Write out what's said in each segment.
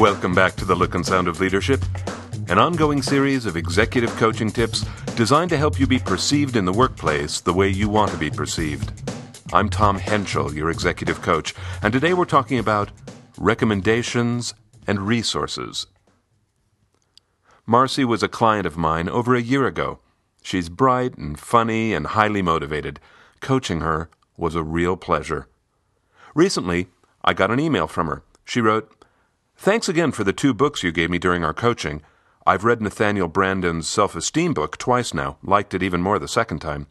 Welcome back to the Look and Sound of Leadership, an ongoing series of executive coaching tips designed to help you be perceived in the workplace the way you want to be perceived. I'm Tom Henschel, your executive coach, and today we're talking about recommendations and resources. Marcy was a client of mine over a year ago. She's bright and funny and highly motivated. Coaching her was a real pleasure. Recently, I got an email from her. She wrote, Thanks again for the two books you gave me during our coaching. I've read Nathaniel Branden's self esteem book twice now, liked it even more the second time.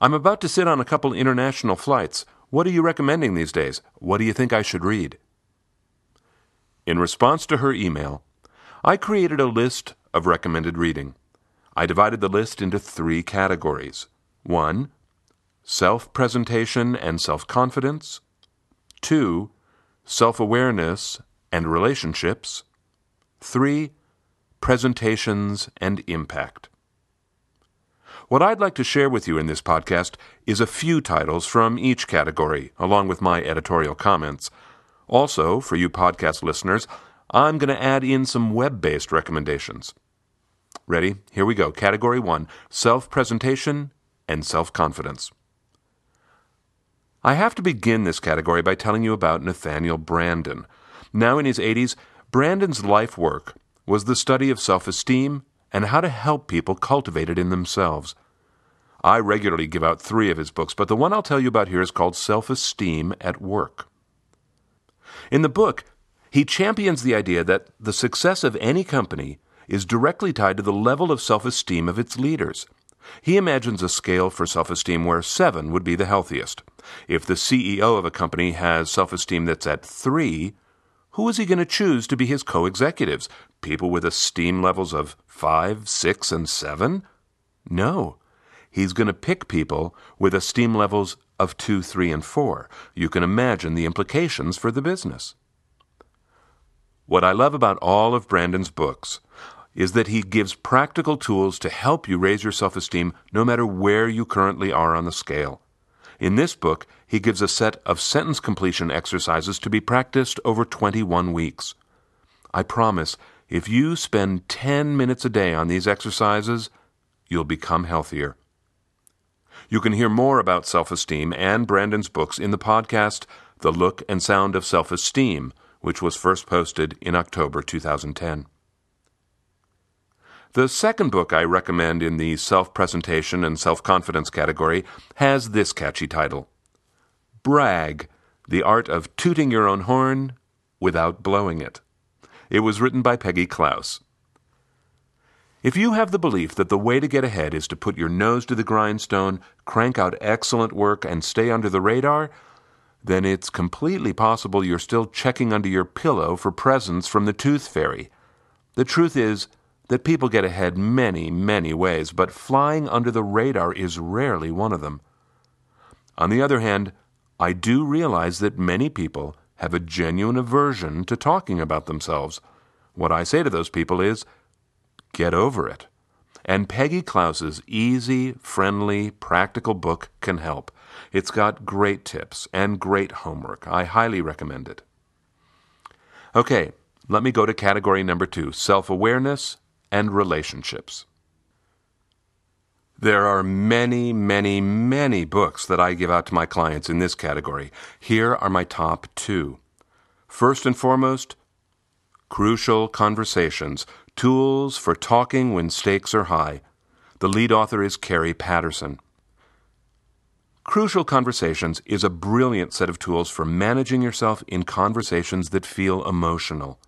I'm about to sit on a couple international flights. What are you recommending these days? What do you think I should read? In response to her email, I created a list of recommended reading. I divided the list into three categories 1. Self presentation and self confidence. 2. Self awareness and relationships. 3. Presentations and impact. What I'd like to share with you in this podcast is a few titles from each category, along with my editorial comments. Also, for you podcast listeners, I'm going to add in some web based recommendations. Ready? Here we go. Category 1 Self presentation and self confidence. I have to begin this category by telling you about Nathaniel Branden. Now in his 80s, Branden's life work was the study of self esteem and how to help people cultivate it in themselves. I regularly give out three of his books, but the one I'll tell you about here is called Self Esteem at Work. In the book, he champions the idea that the success of any company is directly tied to the level of self esteem of its leaders. He imagines a scale for self esteem where seven would be the healthiest. If the CEO of a company has self esteem that's at three, who is he going to choose to be his co executives? People with esteem levels of 5, 6, and 7? No. He's going to pick people with esteem levels of 2, 3, and 4. You can imagine the implications for the business. What I love about all of Branden's books is that he gives practical tools to help you raise your self esteem no matter where you currently are on the scale. In this book, he gives a set of sentence completion exercises to be practiced over 21 weeks. I promise, if you spend 10 minutes a day on these exercises, you'll become healthier. You can hear more about self esteem and Branden's books in the podcast, The Look and Sound of Self Esteem, which was first posted in October 2010. The second book I recommend in the self presentation and self confidence category has this catchy title Brag The Art of Tooting Your Own Horn Without Blowing It. It was written by Peggy Klaus. If you have the belief that the way to get ahead is to put your nose to the grindstone, crank out excellent work, and stay under the radar, then it's completely possible you're still checking under your pillow for presents from the tooth fairy. The truth is, that people get ahead many, many ways, but flying under the radar is rarely one of them. On the other hand, I do realize that many people have a genuine aversion to talking about themselves. What I say to those people is, get over it. And Peggy Klaus's easy, friendly, practical book can help. It's got great tips and great homework. I highly recommend it. Okay, let me go to category number two self awareness and relationships. There are many, many, many books that I give out to my clients in this category. Here are my top two. First and foremost, Crucial Conversations Tools for Talking When Stakes Are High. The lead author is Kerry Patterson. Crucial Conversations is a brilliant set of tools for managing yourself in conversations that feel emotional.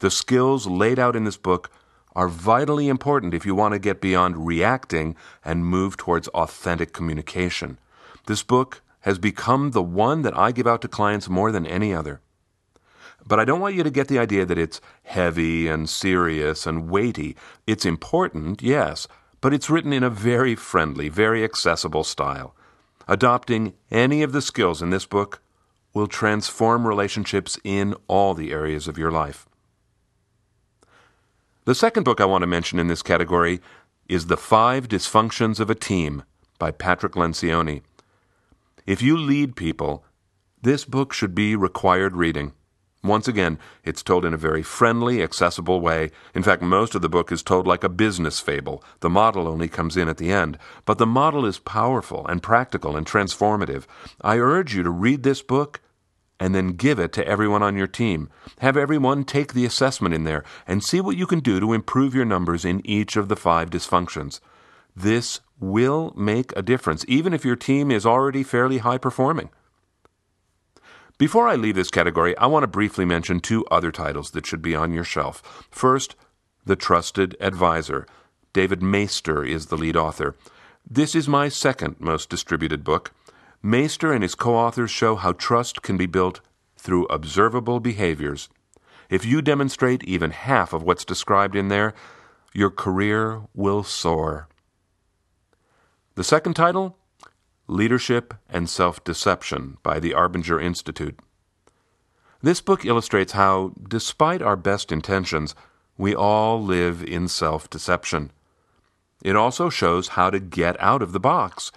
The skills laid out in this book are vitally important if you want to get beyond reacting and move towards authentic communication. This book has become the one that I give out to clients more than any other. But I don't want you to get the idea that it's heavy and serious and weighty. It's important, yes, but it's written in a very friendly, very accessible style. Adopting any of the skills in this book will transform relationships in all the areas of your life. The second book I want to mention in this category is The Five Dysfunctions of a Team by Patrick Lencioni. If you lead people, this book should be required reading. Once again, it's told in a very friendly, accessible way. In fact, most of the book is told like a business fable. The model only comes in at the end. But the model is powerful and practical and transformative. I urge you to read this book and then give it to everyone on your team. Have everyone take the assessment in there and see what you can do to improve your numbers in each of the five dysfunctions. This will make a difference, even if your team is already fairly high performing. Before I leave this category, I want to briefly mention two other titles that should be on your shelf. First, The Trusted Advisor. David Maister is the lead author. This is my second most distributed book. Maister and his co authors show how trust can be built through observable behaviors. If you demonstrate even half of what's described in there, your career will soar. The second title Leadership and Self Deception by the Arbinger Institute. This book illustrates how, despite our best intentions, we all live in self deception. It also shows how to get out of the box.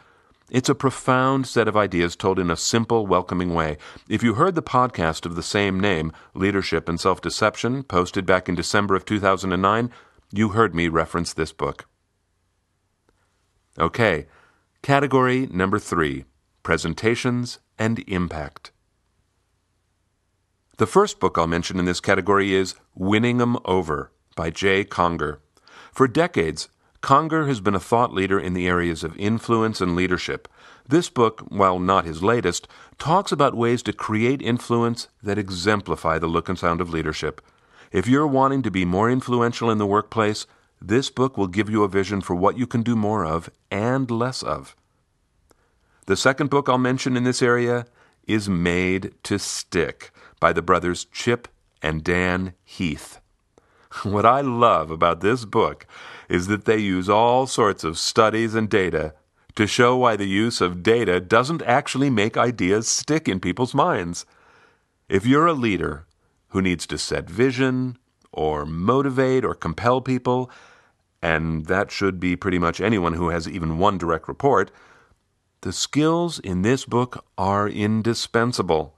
It's a profound set of ideas told in a simple, welcoming way. If you heard the podcast of the same name, Leadership and Self Deception, posted back in December of 2009, you heard me reference this book. Okay, category number three presentations and impact. The first book I'll mention in this category is Winning 'em Over by Jay Conger. For decades, Conger has been a thought leader in the areas of influence and leadership. This book, while not his latest, talks about ways to create influence that exemplify the look and sound of leadership. If you're wanting to be more influential in the workplace, this book will give you a vision for what you can do more of and less of. The second book I'll mention in this area is Made to Stick by the brothers Chip and Dan Heath. What I love about this book is that they use all sorts of studies and data to show why the use of data doesn't actually make ideas stick in people's minds. If you're a leader who needs to set vision, or motivate, or compel people, and that should be pretty much anyone who has even one direct report, the skills in this book are indispensable.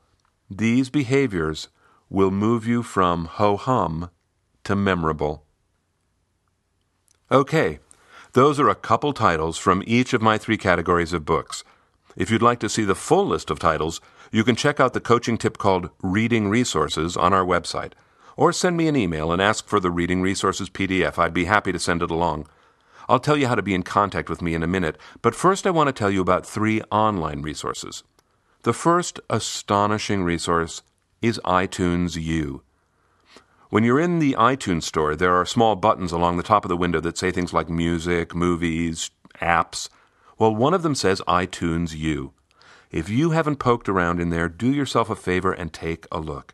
These behaviors will move you from ho hum to memorable. Okay, those are a couple titles from each of my three categories of books. If you'd like to see the full list of titles, you can check out the coaching tip called Reading Resources on our website or send me an email and ask for the Reading Resources PDF. I'd be happy to send it along. I'll tell you how to be in contact with me in a minute, but first I want to tell you about three online resources. The first astonishing resource is iTunes U. When you're in the iTunes store, there are small buttons along the top of the window that say things like music, movies, apps. Well, one of them says iTunes U. If you haven't poked around in there, do yourself a favor and take a look.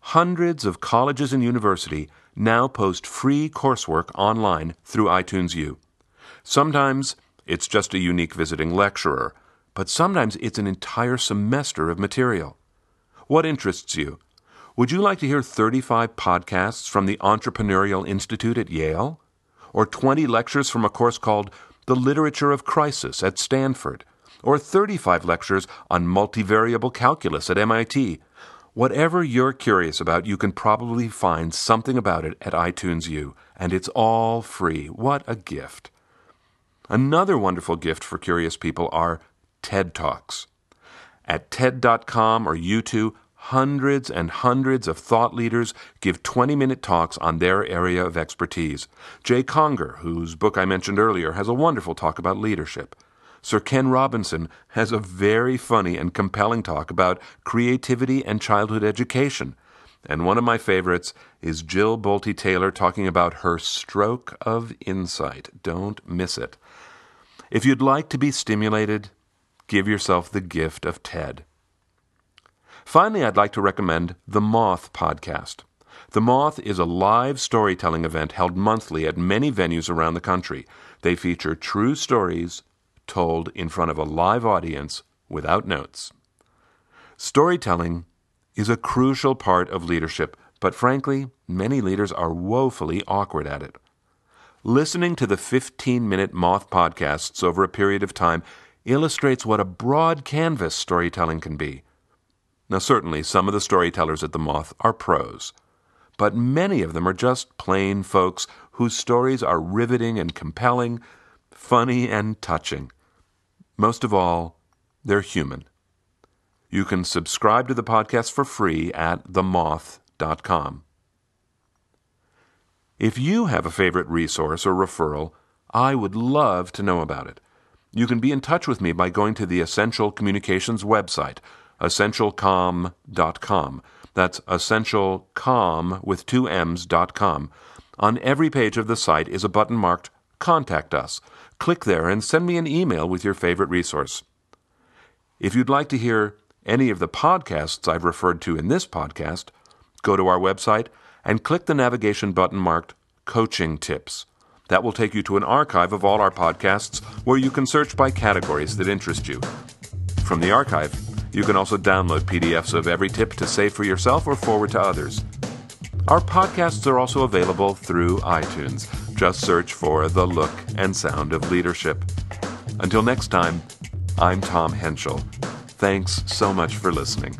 Hundreds of colleges and universities now post free coursework online through iTunes U. Sometimes it's just a unique visiting lecturer, but sometimes it's an entire semester of material. What interests you? Would you like to hear 35 podcasts from the Entrepreneurial Institute at Yale? Or 20 lectures from a course called The Literature of Crisis at Stanford? Or 35 lectures on multivariable calculus at MIT? Whatever you're curious about, you can probably find something about it at iTunes U, and it's all free. What a gift! Another wonderful gift for curious people are TED Talks. At TED.com or YouTube, hundreds and hundreds of thought leaders give 20 minute talks on their area of expertise. Jay Conger, whose book I mentioned earlier, has a wonderful talk about leadership. Sir Ken Robinson has a very funny and compelling talk about creativity and childhood education. And one of my favorites is Jill Bolte Taylor talking about her stroke of insight. Don't miss it. If you'd like to be stimulated, give yourself the gift of TED. Finally, I'd like to recommend the Moth podcast. The Moth is a live storytelling event held monthly at many venues around the country. They feature true stories told in front of a live audience without notes. Storytelling is a crucial part of leadership, but frankly, many leaders are woefully awkward at it. Listening to the 15 minute Moth podcasts over a period of time illustrates what a broad canvas storytelling can be. Now, certainly, some of the storytellers at The Moth are pros, but many of them are just plain folks whose stories are riveting and compelling, funny and touching. Most of all, they're human. You can subscribe to the podcast for free at themoth.com. If you have a favorite resource or referral, I would love to know about it. You can be in touch with me by going to the Essential Communications website, essentialcomm.com. That's essentialcomm with two M's.com. On every page of the site is a button marked Contact Us. Click there and send me an email with your favorite resource. If you'd like to hear any of the podcasts I've referred to in this podcast, go to our website and click the navigation button marked Coaching Tips. That will take you to an archive of all our podcasts where you can search by categories that interest you. From the archive, you can also download PDFs of every tip to save for yourself or forward to others. Our podcasts are also available through iTunes. Just search for The Look and Sound of Leadership. Until next time, I'm Tom Henschel. Thanks so much for listening.